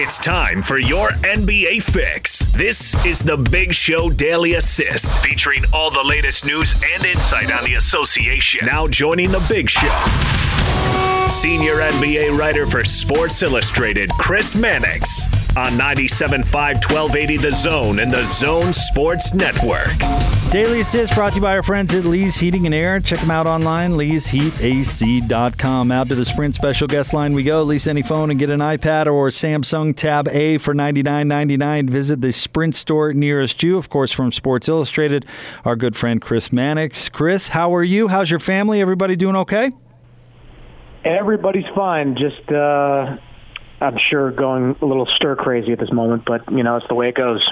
It's time for your NBA fix. This is the Big Show Daily Assist, featuring all the latest news and insight on the association. Now joining the Big Show. Senior NBA writer for Sports Illustrated, Chris Mannix, on 97.5 1280 The Zone and the Zone Sports Network. Daily Assist brought to you by our friends at Lee's Heating and Air. Check them out online, leesheatac.com. Out to the Sprint special guest line we go. Lease any phone and get an iPad or Samsung Tab A for $99.99. Visit the Sprint store nearest you. Of course, from Sports Illustrated, our good friend Chris Mannix. Chris, how are you? How's your family? Everybody doing okay? Everybody's fine. Just, uh, I'm sure, going a little stir crazy at this moment, but, you know, it's the way it goes.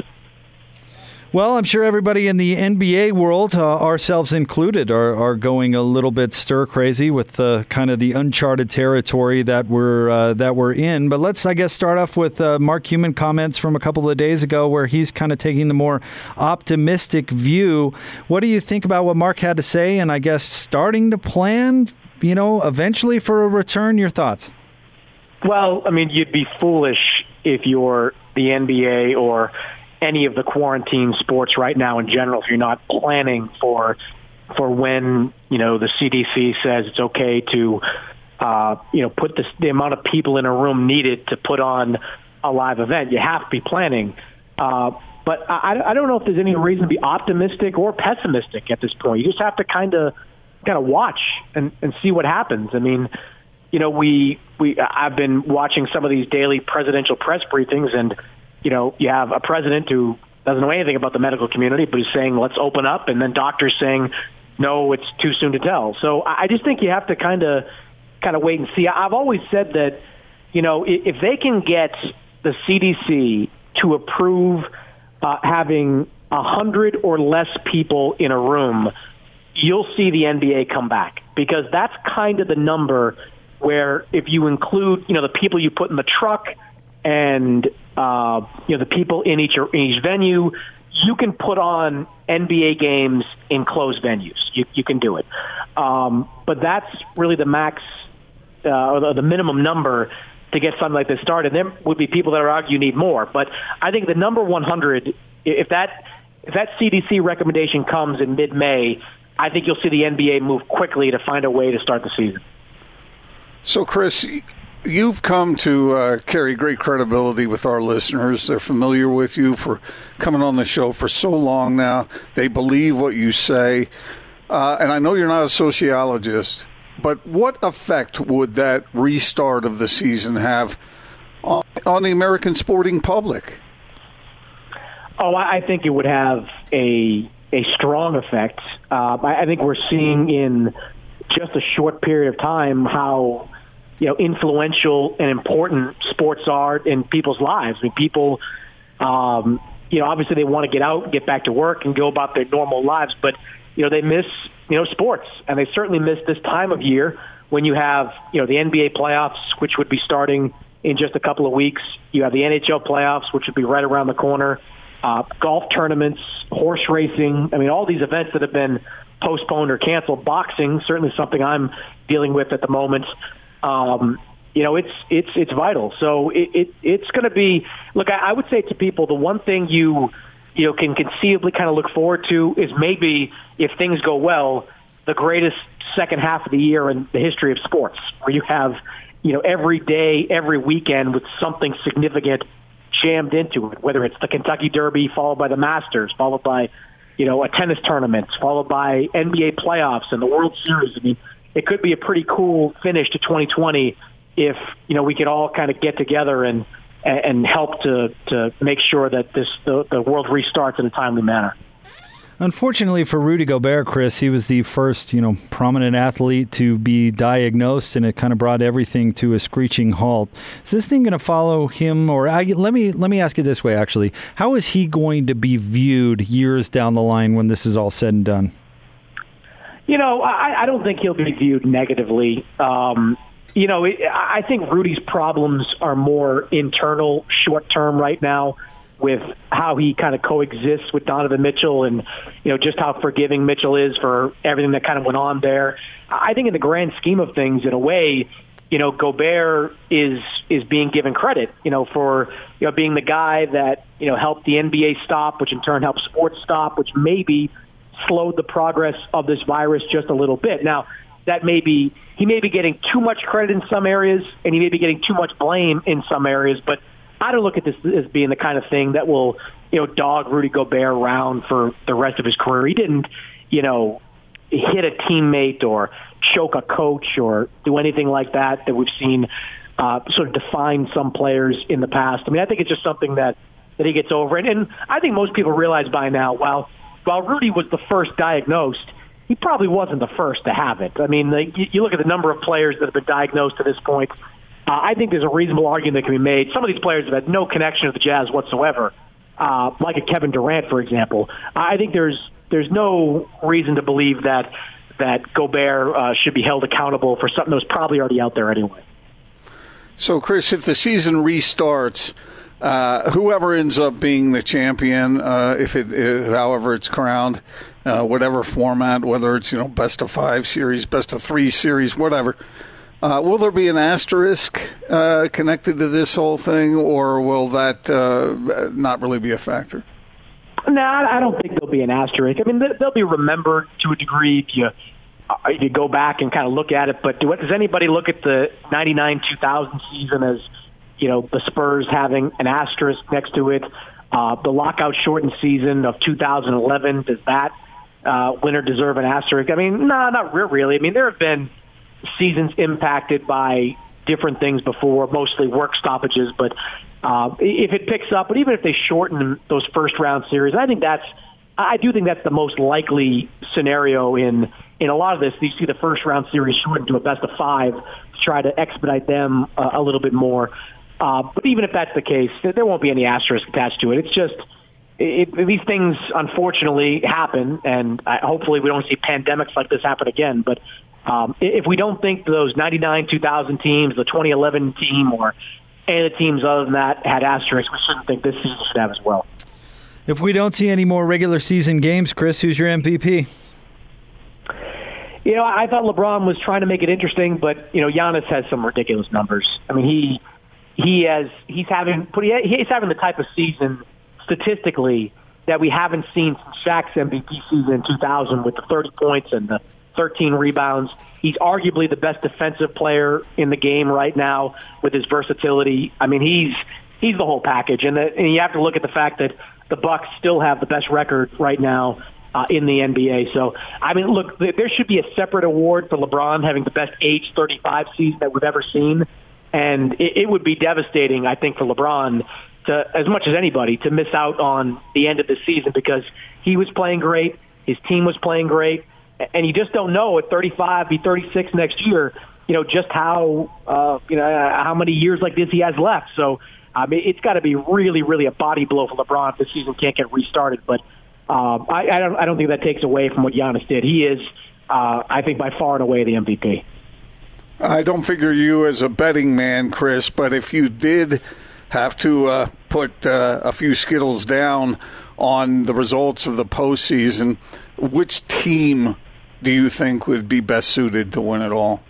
Well, I'm sure everybody in the NBA world, uh, ourselves included, are, are going a little bit stir crazy with the kind of the uncharted territory that we're uh, that we're in. But let's, I guess, start off with uh, Mark Cuban comments from a couple of days ago, where he's kind of taking the more optimistic view. What do you think about what Mark had to say, and I guess starting to plan, you know, eventually for a return? Your thoughts? Well, I mean, you'd be foolish if you're the NBA or any of the quarantine sports right now in general if you're not planning for for when you know the CDC says it's okay to uh, you know put this, the amount of people in a room needed to put on a live event. You have to be planning. Uh, but I, I don't know if there's any reason to be optimistic or pessimistic at this point. You just have to kind of kind of watch and, and see what happens. I mean, you know, we we I've been watching some of these daily presidential press briefings and you know, you have a president who doesn't know anything about the medical community, but he's saying, let's open up, and then doctors saying, no, it's too soon to tell. So I just think you have to kind of kind of wait and see. I've always said that, you know, if they can get the CDC to approve uh, having a hundred or less people in a room, you'll see the NBA come back because that's kind of the number where if you include, you know, the people you put in the truck and uh, you know the people in each in each venue. You can put on NBA games in closed venues. You, you can do it, um, but that's really the max uh, or the, the minimum number to get something like this started. There would be people that are argue you need more, but I think the number 100, if that if that CDC recommendation comes in mid-May, I think you'll see the NBA move quickly to find a way to start the season. So, Chris, you've come to uh, carry great credibility with our listeners. They're familiar with you for coming on the show for so long now. They believe what you say. Uh, and I know you're not a sociologist, but what effect would that restart of the season have on, on the American sporting public? Oh, I think it would have a a strong effect. Uh, I think we're seeing in just a short period of time how you know influential and important sports are in people's lives. I mean, people, um, you know, obviously they want to get out, get back to work, and go about their normal lives, but you know they miss you know sports, and they certainly miss this time of year when you have you know the NBA playoffs, which would be starting in just a couple of weeks. You have the NHL playoffs, which would be right around the corner. Uh, golf tournaments, horse racing. I mean, all these events that have been postponed or canceled. Boxing, certainly something I'm dealing with at the moment um, you know, it's it's it's vital. So it, it it's going to be. Look, I, I would say to people, the one thing you you know can conceivably kind of look forward to is maybe if things go well, the greatest second half of the year in the history of sports, where you have you know every day, every weekend with something significant jammed into it. Whether it's the Kentucky Derby followed by the Masters, followed by you know a tennis tournament, followed by NBA playoffs and the World Series. I mean it could be a pretty cool finish to 2020 if you know we could all kind of get together and and help to to make sure that this the, the world restarts in a timely manner. Unfortunately for Rudy Gobert, Chris, he was the first, you know, prominent athlete to be diagnosed, and it kind of brought everything to a screeching halt. Is this thing going to follow him, or I, let me let me ask you this way? Actually, how is he going to be viewed years down the line when this is all said and done? You know, I, I don't think he'll be viewed negatively. Um, you know, I think Rudy's problems are more internal, short term right now with how he kind of coexists with Donovan Mitchell and, you know, just how forgiving Mitchell is for everything that kind of went on there. I think in the grand scheme of things, in a way, you know, Gobert is is being given credit, you know, for you know being the guy that you know helped the NBA stop, which in turn helped sports stop, which maybe slowed the progress of this virus just a little bit. Now, that may be he may be getting too much credit in some areas, and he may be getting too much blame in some areas. But I don't look at this as being the kind of thing that will you know dog Rudy Gobert around for the rest of his career. He didn't, you know, hit a teammate or choke a coach or do anything like that that we've seen uh, sort of define some players in the past. I mean, I think it's just something that that he gets over, and, and I think most people realize by now. While while Rudy was the first diagnosed, he probably wasn't the first to have it. I mean, the, you look at the number of players that have been diagnosed to this point. Uh, I think there's a reasonable argument that can be made. Some of these players have had no connection to the Jazz whatsoever, uh, like a Kevin Durant, for example. I think there's there's no reason to believe that that Gobert uh, should be held accountable for something that was probably already out there anyway. So, Chris, if the season restarts, uh, whoever ends up being the champion, uh, if it, if, however it's crowned, uh, whatever format, whether it's you know best of five series, best of three series, whatever. Uh, will there be an asterisk uh, connected to this whole thing, or will that not really be a factor? No, I don't think there'll be an asterisk. I mean, they'll be remembered to a degree if you if you go back and kind of look at it. But does anybody look at the '99 2000 season as you know the Spurs having an asterisk next to it? Uh, the lockout shortened season of 2011 does that uh, winner deserve an asterisk? I mean, no, nah, not really. I mean, there have been seasons impacted by different things before, mostly work stoppages. But uh, if it picks up, but even if they shorten those first round series, I think that's I do think that's the most likely scenario in in a lot of this. You see the first round series shortened to a best of five to try to expedite them uh, a little bit more. Uh, but even if that's the case, there won't be any asterisk attached to it. It's just it, these things unfortunately happen, and I, hopefully we don't see pandemics like this happen again. But um, if we don't think those 99 2000 teams, the 2011 team, or any of the teams other than that had asterisks, we shouldn't think this season should have as well. If we don't see any more regular season games, Chris, who's your MVP? You know, I thought LeBron was trying to make it interesting, but you know, Giannis has some ridiculous numbers. I mean, he he has he's having pretty he's having the type of season statistically that we haven't seen from Shaq's MVP season in 2000 with the 30 points and the 13 rebounds. He's arguably the best defensive player in the game right now with his versatility. I mean, he's he's the whole package, and, the, and you have to look at the fact that the Bucks still have the best record right now uh, in the NBA. So, I mean, look, there should be a separate award for LeBron having the best age 35 season that we've ever seen, and it, it would be devastating, I think, for LeBron to, as much as anybody, to miss out on the end of the season because he was playing great, his team was playing great and you just don't know at 35, be 36 next year. You know just how uh, you know how many years like this he has left. So I mean, it's got to be really, really a body blow for LeBron if the season can't get restarted. But um, I, I don't, I don't think that takes away from what Giannis did. He is, uh, I think, by far and away the MVP. I don't figure you as a betting man, Chris, but if you did have to uh, put uh, a few skittles down on the results of the postseason, which team do you think would be best suited to win it all?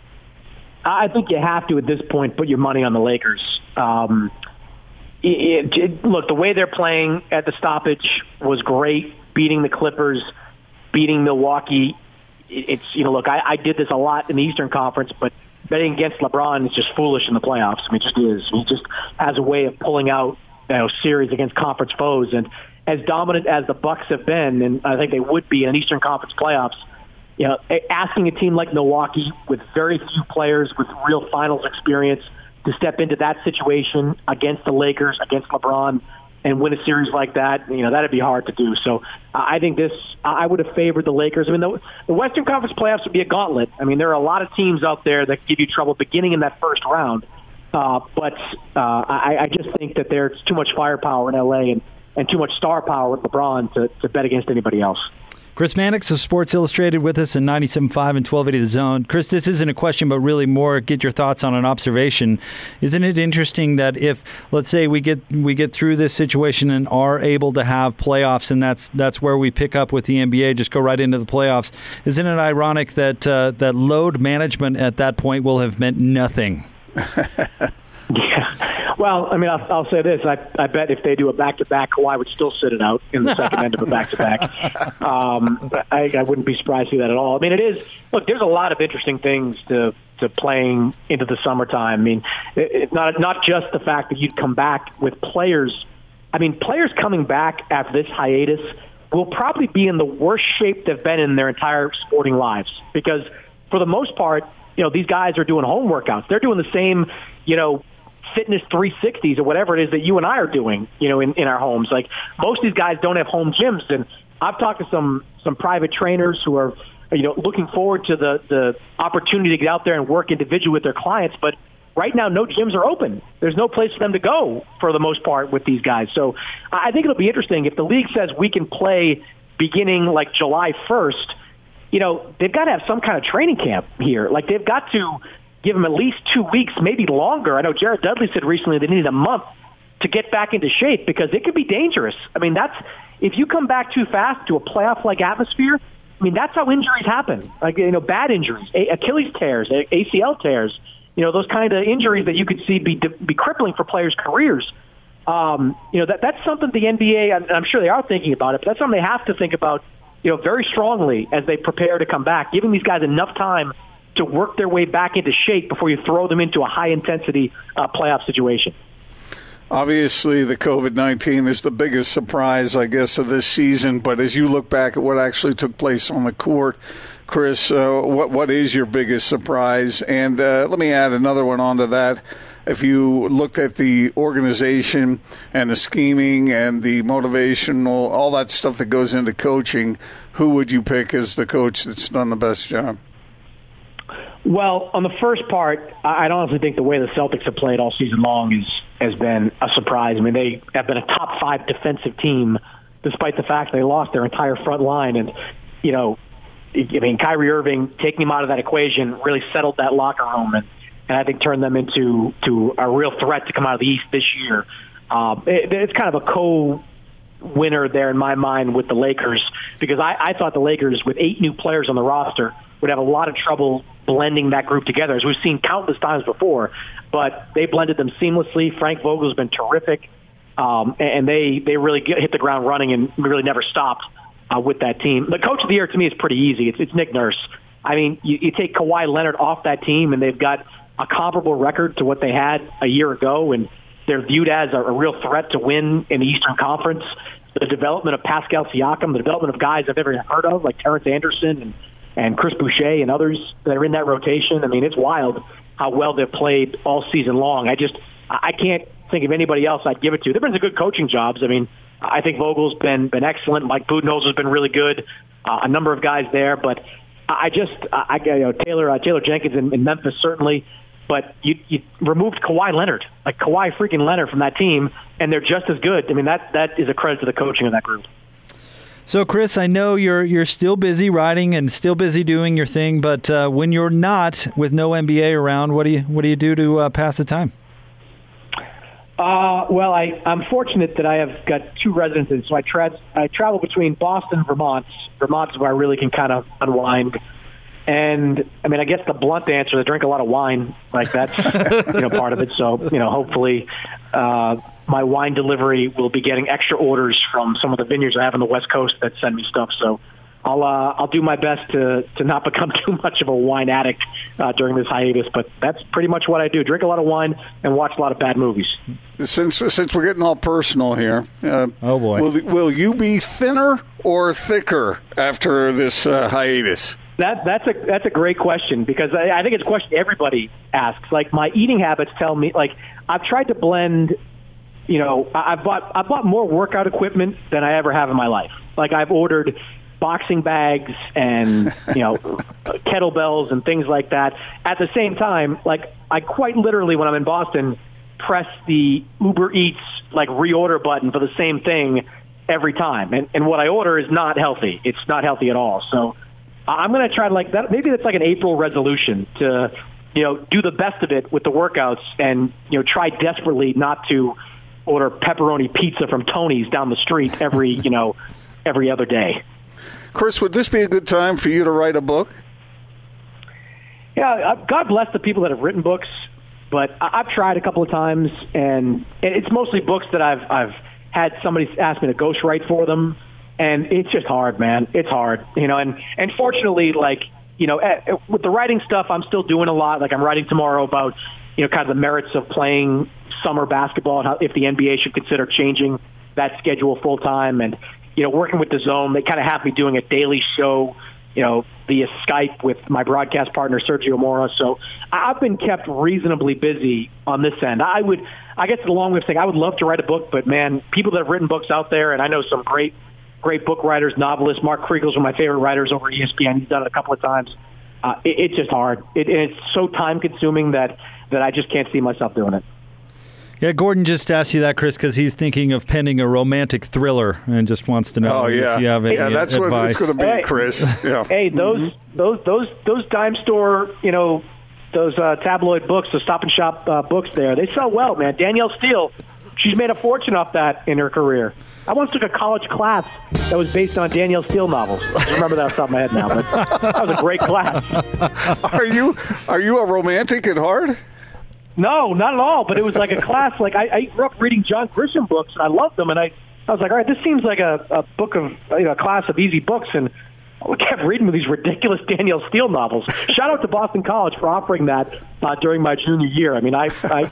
I think you have to at this point put your money on the Lakers. Um, it, it, look, the way they're playing at the stoppage was great. Beating the Clippers, beating Milwaukee. It's you know, look, I, I did this a lot in the Eastern Conference, but betting against LeBron is just foolish in the playoffs. I mean, it just is. He just has a way of pulling out you know series against conference foes, and as dominant as the Bucks have been, and I think they would be in an Eastern Conference playoffs you know, asking a team like Milwaukee with very few players with real finals experience to step into that situation against the Lakers, against LeBron, and win a series like that, you know, that'd be hard to do. So I think this, I would have favored the Lakers. I mean, the, the Western Conference playoffs would be a gauntlet. I mean, there are a lot of teams out there that give you trouble beginning in that first round. Uh, but uh, I, I just think that there's too much firepower in LA and, and too much star power with LeBron to, to bet against anybody else. Chris Mannix of Sports Illustrated with us in 97.5 and 1280 The Zone. Chris, this isn't a question, but really more get your thoughts on an observation. Isn't it interesting that if, let's say, we get we get through this situation and are able to have playoffs, and that's that's where we pick up with the NBA, just go right into the playoffs. Isn't it ironic that uh, that load management at that point will have meant nothing? Yeah. Well, I mean, I'll, I'll say this: I, I bet if they do a back-to-back, Kawhi would still sit it out in the second end of a back-to-back. Um, I, I wouldn't be surprised to see that at all. I mean, it is. Look, there's a lot of interesting things to to playing into the summertime. I mean, it, it, not not just the fact that you'd come back with players. I mean, players coming back after this hiatus will probably be in the worst shape they've been in their entire sporting lives because, for the most part, you know, these guys are doing home workouts. They're doing the same, you know, fitness 360s or whatever it is that you and I are doing, you know, in, in our homes. Like most of these guys don't have home gyms. And I've talked to some, some private trainers who are, you know, looking forward to the, the opportunity to get out there and work individually with their clients. But right now, no gyms are open. There's no place for them to go for the most part with these guys. So I think it'll be interesting if the league says we can play beginning like July 1st, you know, they've got to have some kind of training camp here. Like they've got to give them at least two weeks, maybe longer. I know Jared Dudley said recently they needed a month to get back into shape because it could be dangerous. I mean, that's if you come back too fast to a playoff-like atmosphere. I mean, that's how injuries happen. Like you know, bad injuries, Achilles tears, ACL tears. You know, those kind of injuries that you could see be be crippling for players' careers. Um, you know, that that's something the NBA. I'm, I'm sure they are thinking about it, but that's something they have to think about. You know, very strongly as they prepare to come back, giving these guys enough time to work their way back into shape before you throw them into a high intensity uh, playoff situation. Obviously, the COVID 19 is the biggest surprise, I guess, of this season. But as you look back at what actually took place on the court, Chris, uh, what what is your biggest surprise? And uh, let me add another one onto that. If you looked at the organization and the scheming and the motivational, all that stuff that goes into coaching, who would you pick as the coach that's done the best job? Well, on the first part, I don't honestly think the way the Celtics have played all season long is has been a surprise. I mean, they have been a top five defensive team, despite the fact they lost their entire front line. And you know, I mean, Kyrie Irving taking him out of that equation really settled that locker room, and, and I think turned them into to a real threat to come out of the East this year. Um, it, it's kind of a co winner there in my mind with the Lakers because I, I thought the Lakers with eight new players on the roster would have a lot of trouble blending that group together, as we've seen countless times before. But they blended them seamlessly. Frank Vogel's been terrific, um, and they they really get, hit the ground running and really never stopped uh, with that team. The coach of the year to me is pretty easy. It's, it's Nick Nurse. I mean, you, you take Kawhi Leonard off that team, and they've got a comparable record to what they had a year ago, and they're viewed as a, a real threat to win in the Eastern Conference. The development of Pascal Siakam, the development of guys I've never heard of, like Terrence Anderson and and Chris Boucher and others that are in that rotation. I mean, it's wild how well they've played all season long. I just I can't think of anybody else I'd give it to. They've been some good coaching jobs. I mean, I think Vogel's been been excellent. Mike Budenholzer has been really good. Uh, a number of guys there, but I just I, you know Taylor uh, Taylor Jenkins in, in Memphis certainly. But you, you removed Kawhi Leonard, like Kawhi freaking Leonard from that team, and they're just as good. I mean, that that is a credit to the coaching of that group. So, Chris, I know you're you're still busy writing and still busy doing your thing, but uh, when you're not with no NBA around, what do you what do you do to uh, pass the time? Uh, well, I, I'm fortunate that I have got two residences, so I, tra- I travel between Boston and Vermont. Vermont's where I really can kind of unwind. And I mean, I guess the blunt answer is I drink a lot of wine. Like that's you know part of it. So you know, hopefully, uh, my wine delivery will be getting extra orders from some of the vineyards I have on the West Coast that send me stuff. So I'll uh, I'll do my best to to not become too much of a wine addict uh, during this hiatus. But that's pretty much what I do: drink a lot of wine and watch a lot of bad movies. Since since we're getting all personal here, uh, oh boy, will will you be thinner or thicker after this uh, hiatus? That that's a that's a great question because I, I think it's a question everybody asks. Like my eating habits tell me, like I've tried to blend you know, I've bought I bought more workout equipment than I ever have in my life. Like I've ordered boxing bags and you know kettlebells and things like that. At the same time, like I quite literally when I'm in Boston press the Uber Eats like reorder button for the same thing every time. And, and what I order is not healthy. It's not healthy at all. So I'm going to try to like that. Maybe that's like an April resolution to, you know, do the best of it with the workouts and, you know, try desperately not to order pepperoni pizza from Tony's down the street every, you know, every other day. Chris, would this be a good time for you to write a book? Yeah, God bless the people that have written books, but I've tried a couple of times, and it's mostly books that I've I've had somebody ask me to ghostwrite for them, and it's just hard, man. It's hard, you know. And and fortunately, like you know, eh, eh, with the writing stuff, I'm still doing a lot. Like I'm writing tomorrow about you know kind of the merits of playing summer basketball and how if the NBA should consider changing that schedule full time, and you know working with the zone, they kind of have me doing a daily show you know, via Skype with my broadcast partner Sergio Mora. So I've been kept reasonably busy on this end. I would, I guess the long way of saying I would love to write a book, but man, people that have written books out there, and I know some great, great book writers, novelists. Mark Kriegel's one of my favorite writers over ESPN. He's done it a couple of times. Uh, it, it's just hard. It, it's so time consuming that that I just can't see myself doing it. Yeah, Gordon just asked you that, Chris, because he's thinking of penning a romantic thriller and just wants to know oh, yeah. if you have any Yeah, that's advice. what it's going to be, hey, Chris. Yeah. Hey, those mm-hmm. those those those dime store, you know, those uh, tabloid books, the Stop and Shop uh, books. There, they sell well, man. Danielle Steel, she's made a fortune off that in her career. I once took a college class that was based on Danielle Steel novels. I remember that off the top of my head now, but that was a great class. Are you are you a romantic at heart? No, not at all. But it was like a class. Like I, I grew up reading John Grisham books, and I loved them. And I, I was like, all right, this seems like a, a book of you know, a class of easy books. And I kept reading these ridiculous Danielle Steel novels. Shout out to Boston College for offering that uh, during my junior year. I mean, I, I,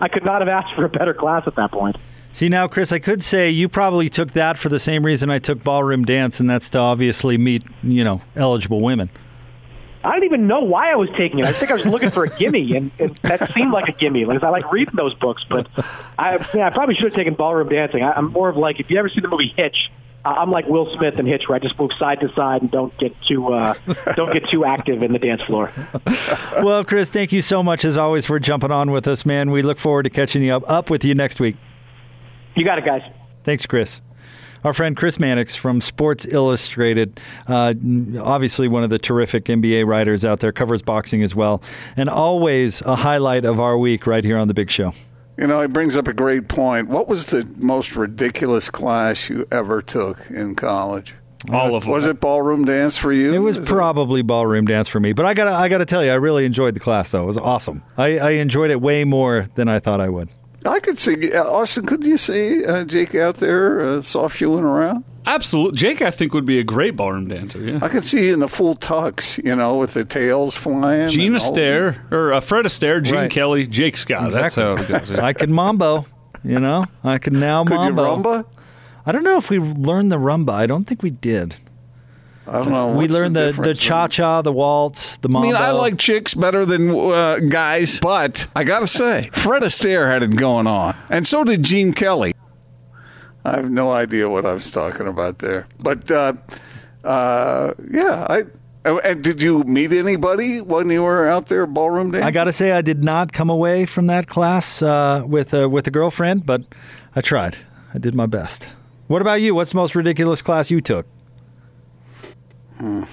I could not have asked for a better class at that point. See now, Chris, I could say you probably took that for the same reason I took ballroom dance, and that's to obviously meet you know eligible women. I don't even know why I was taking it. I think I was looking for a gimme, and, and that seemed like a gimme because I like reading those books. But I, yeah, I probably should have taken ballroom dancing. I, I'm more of like if you ever see the movie Hitch, I'm like Will Smith in Hitch, where I just move side to side and don't get too uh, don't get too active in the dance floor. well, Chris, thank you so much as always for jumping on with us, man. We look forward to catching you up up with you next week. You got it, guys. Thanks, Chris our friend Chris Mannix from Sports Illustrated, uh, obviously one of the terrific NBA writers out there, covers boxing as well, and always a highlight of our week right here on The Big Show. You know, it brings up a great point. What was the most ridiculous class you ever took in college? All of them. Was it ballroom dance for you? It was Is probably it? ballroom dance for me, but I gotta I gotta tell you, I really enjoyed the class though. It was awesome. I, I enjoyed it way more than I thought I would. I could see uh, Austin. Couldn't you see uh, Jake out there uh, soft shoeing around? Absolutely, Jake. I think would be a great ballroom dancer. Yeah, I could see you in the full tux, you know, with the tails flying. Gene Astaire or uh, Fred Astaire, Gene right. Kelly, Jake Scott. Exactly. That's how it goes. Yeah. I can mambo. You know, I can now could mambo. You rumba? I don't know if we learned the rumba. I don't think we did. I don't know. we learned the, the, the cha cha, the waltz, the mambo. I mean, I like chicks better than uh, guys, but I got to say, Fred Astaire had it going on, and so did Gene Kelly. I have no idea what I was talking about there, but uh, uh, yeah, I. Oh, and did you meet anybody when you were out there ballroom dancing? I got to say, I did not come away from that class uh, with a, with a girlfriend, but I tried. I did my best. What about you? What's the most ridiculous class you took? Hmm.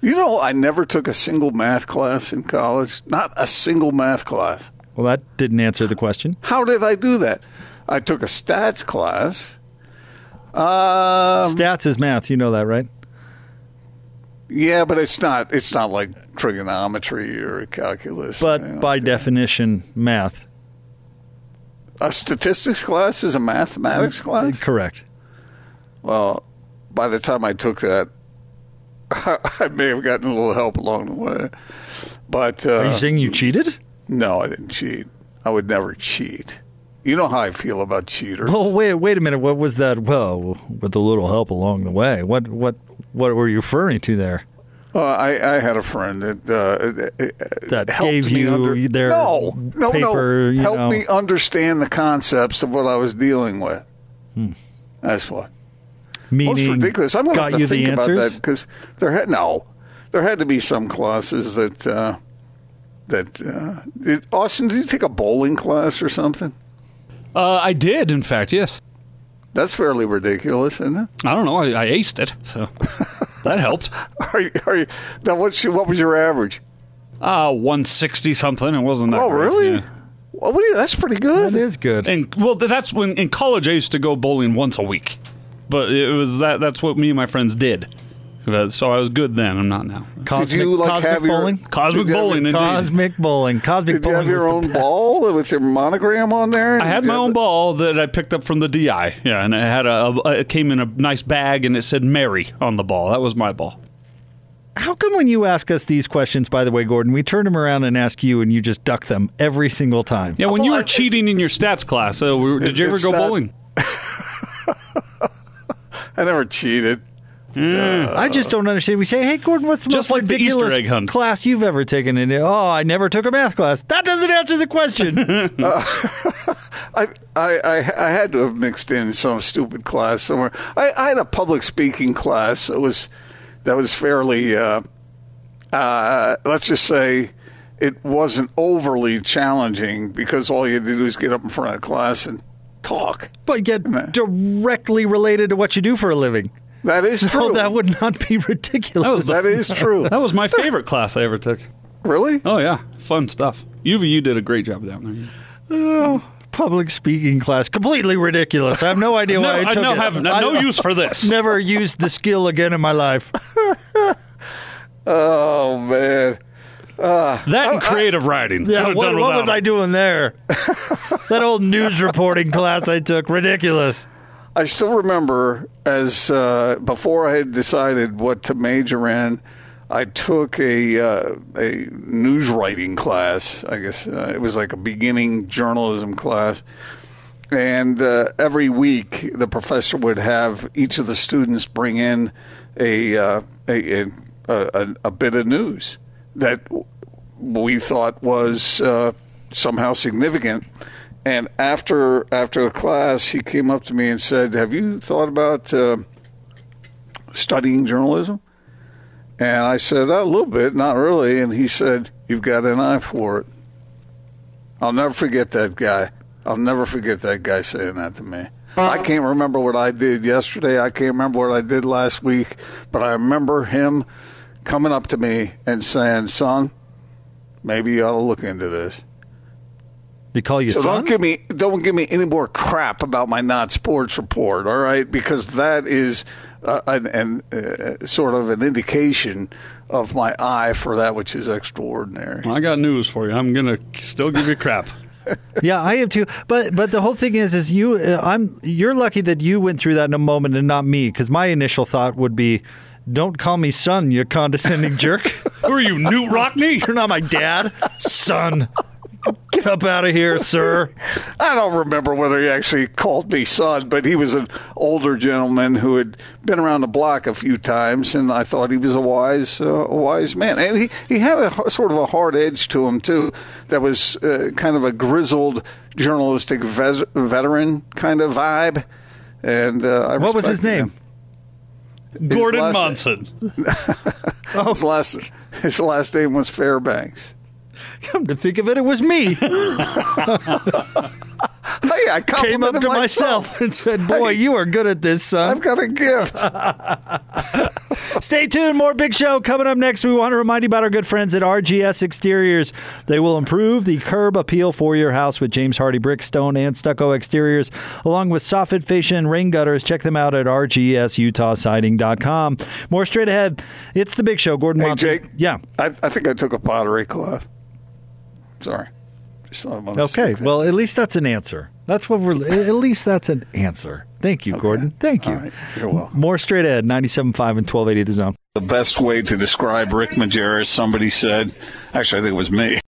You know, I never took a single math class in college. Not a single math class. Well, that didn't answer the question. How did I do that? I took a stats class. Um, stats is math. You know that, right? Yeah, but it's not. It's not like trigonometry or calculus. But you know, by definition, math. A statistics class is a mathematics class. Correct. Well, by the time I took that, I may have gotten a little help along the way. But uh, are you saying you cheated? No, I didn't cheat. I would never cheat. You know how I feel about cheaters. Well, wait, wait a minute. What was that? Well, with a little help along the way. What, what, what were you referring to there? Uh, I, I had a friend that uh, that gave you under- their no, no, paper, no. Helped know. me understand the concepts of what I was dealing with. Hmm. That's what. Meaning Most ridiculous. I'm going to have to think about that because there had no, there had to be some classes that uh, that uh, did, Austin. Did you take a bowling class or something? Uh, I did, in fact. Yes. That's fairly ridiculous, isn't it? I don't know. I, I aced it, so that helped. Are you, are you, now, what's your, what was your average? Uh, 160 something. It wasn't that Oh, great, really? yeah. Well, what you, that's pretty good. That is good. And well, that's when in college I used to go bowling once a week, but it was that that's what me and my friends did. So I was good then. I'm not now. Cosmic, you, like, cosmic have your- bowling? Cosmic Did you have bowling. Cosmic bowling. Cosmic Did you have your own ball with your monogram on there? I had my own the- ball that I picked up from the DI. Yeah, and it had a, a it came in a nice bag and it said Mary on the ball. That was my ball. How come when you ask us these questions, by the way, Gordon, we turn them around and ask you and you just duck them every single time? Yeah, when you were cheating in your stats class, uh, did you ever go not- bowling? I never cheated. I just don't understand. We say, "Hey, Gordon, what's the Just most like the Easter ridiculous egg hunt. class you've ever taken?" And oh, I never took a math class. That doesn't answer the question. I, I, I, I had to have mixed in some stupid class somewhere. I, I had a public speaking class that was that was fairly, uh, uh, let's just say, it wasn't overly challenging because all you had to do is get up in front of the class and talk. but yet directly related to what you do for a living. That is So true. that would not be ridiculous. That the- that is true. That was my favorite class I ever took. really? Oh yeah, fun stuff. UVU did a great job down there. Oh, public speaking class. Completely ridiculous. I have no idea No, why I I took now it. have no, I no use for this. Never used the skill again in my life. Oh man. That and creative writing. Yeah, what, done what without was I doing there? that old news reporting class I took, ridiculous. I still remember as uh, before I had decided what to major in, I took a uh, a news writing class. I guess uh, it was like a beginning journalism class, and uh, every week the professor would have each of the students bring in a uh, a, a, a a bit of news that we thought was uh, somehow significant. And after after the class, he came up to me and said, "Have you thought about uh, studying journalism?" And I said, "A little bit, not really." And he said, "You've got an eye for it." I'll never forget that guy. I'll never forget that guy saying that to me. I can't remember what I did yesterday. I can't remember what I did last week, but I remember him coming up to me and saying, "Son, maybe you ought to look into this." They call you So son? don't give me don't give me any more crap about my not sports report, all right? Because that is uh, an, an uh, sort of an indication of my eye for that which is extraordinary. I got news for you. I'm gonna still give you crap. yeah, I am too. But but the whole thing is, is you? Uh, I'm. You're lucky that you went through that in a moment and not me, because my initial thought would be, "Don't call me son, you condescending jerk. Who are you, Knute Rockne? You're not my dad, son. Get up out of here, sir." I don't remember whether he actually called me son, but he was an older gentleman who had been around the block a few times, and I thought he was a wise, uh, a wise man. And he, he had a sort of a hard edge to him too, that was uh, kind of a grizzled journalistic ves- veteran kind of vibe. And uh, I What was his name? him. Gordon last- Monson. His last his last name was Fairbanks. Come to think of it, it was me. Hey, I Came up to myself and said, "Boy, you are good at this, son." I've got a gift. Stay tuned. More Big Show coming up next. We want to remind you about our good friends at RGS Exteriors. They will improve the curb appeal for your house with James Hardie brick, stone, and stucco exteriors, along with soffit, fascia, and rain gutters. Check them out at rgsutahsiding.com. More straight ahead. It's the Big Show. Gordon Hey, Monson. Jake. Yeah. I, I think I took a pottery class. Sorry. Just thought I wanted to Okay. Well, at least that's an answer. That's what we're. At least that's an answer. Thank you, Gordon. Thank you. All right. You're welcome. More straight ahead. 97.5 and 1280 the zone. The best way to describe Rick Majerus, somebody said, actually, I think it was me.